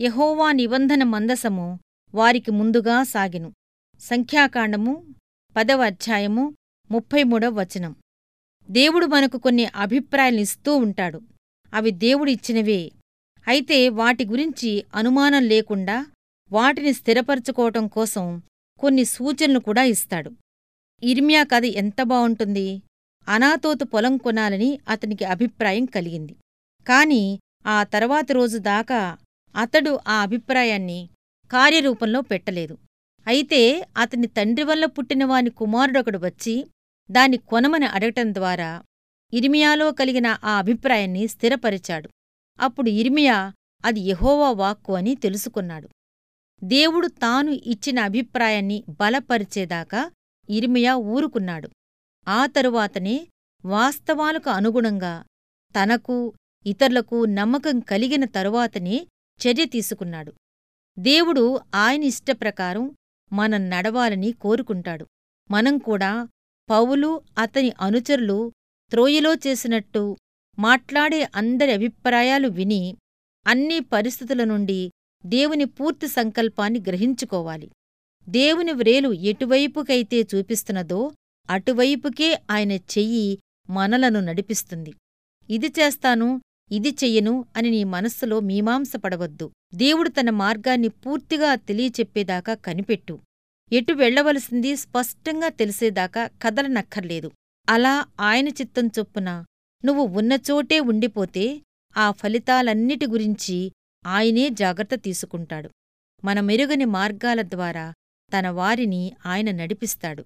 యహోవా నిబంధన మందసము వారికి ముందుగా సాగెను. సంఖ్యాకాండము పదవ అధ్యాయము ముప్పై మూడవ వచనం. దేవుడు మనకు కొన్ని అభిప్రాయాలనిస్తూ ఉంటాడు. అవి దేవుడిచ్చినవే అయితే వాటి గురించి అనుమానం లేకుండా వాటిని స్థిరపరచుకోవటం కోసం కొన్ని సూచనలు కూడా ఇస్తాడు. ఇర్మియా కథ ఎంత బావుంటుంది అనాతోతు పొలం కొనాలని అతనికి అభిప్రాయం కలిగింది. కాని ఆ తర్వాతి రోజు దాకా అతడు ఆ అభిప్రాయాన్ని కార్యరూపంలో పెట్టలేదు. అయితే అతని తండ్రి వల్ల పుట్టినవాని కుమారుడొకడు వచ్చి దాని కొనమని అడగటం ద్వారా ఇర్మియాలో కలిగిన ఆ అభిప్రాయాన్ని స్థిరపరిచాడు. అప్పుడు ఇర్మియా అది యహోవా వాక్కు అని తెలుసుకున్నాడు. దేవుడు తాను ఇచ్చిన అభిప్రాయాన్ని బలపరిచేదాకా ఇర్మియా ఊరుకున్నాడు. ఆ తరువాతనే వాస్తవాలకు అనుగుణంగా తనకు ఇతరులకు నమ్మకం కలిగిన తరువాతనే చర్య తీసుకున్నాడు. దేవుడు ఆయన ఇష్టప్రకారం మనం నడవాలని కోరుకుంటాడు. మనం కూడా పౌలు అతని అనుచరులు త్రోయలో చేసినట్టు మాట్లాడే అందరి అభిప్రాయాలు విని అన్ని పరిస్థితుల నుండి దేవుని పూర్తి సంకల్పాన్ని గ్రహించుకోవాలి. దేవుని వ్రేలు ఎటువైపుకైతే చూపిస్తున్నదో అటువైపుకే ఆయన చెయ్యి మనలను నడిపిస్తుంది. ఇది చేస్తాను ఇది చెయ్యను అని నీ మనస్సులో మీమాంసపడవద్దు. దేవుడు తన మార్గాన్ని పూర్తిగా తెలియచెప్పేదాకా కనిపెట్టు. ఎటు వెళ్ళవలసింది స్పష్టంగా తెలిసేదాకా కదలనక్కర్లేదు. అలా ఆయన చిత్తం చొప్పున నువ్వు ఉన్నచోటే ఉండిపోతే ఆ ఫలితాలన్నిటి గురించి ఆయనే జాగ్రత్త తీసుకుంటాడు. మన మెరుగని మార్గాల ద్వారా తన వారిని ఆయన నడిపిస్తాడు.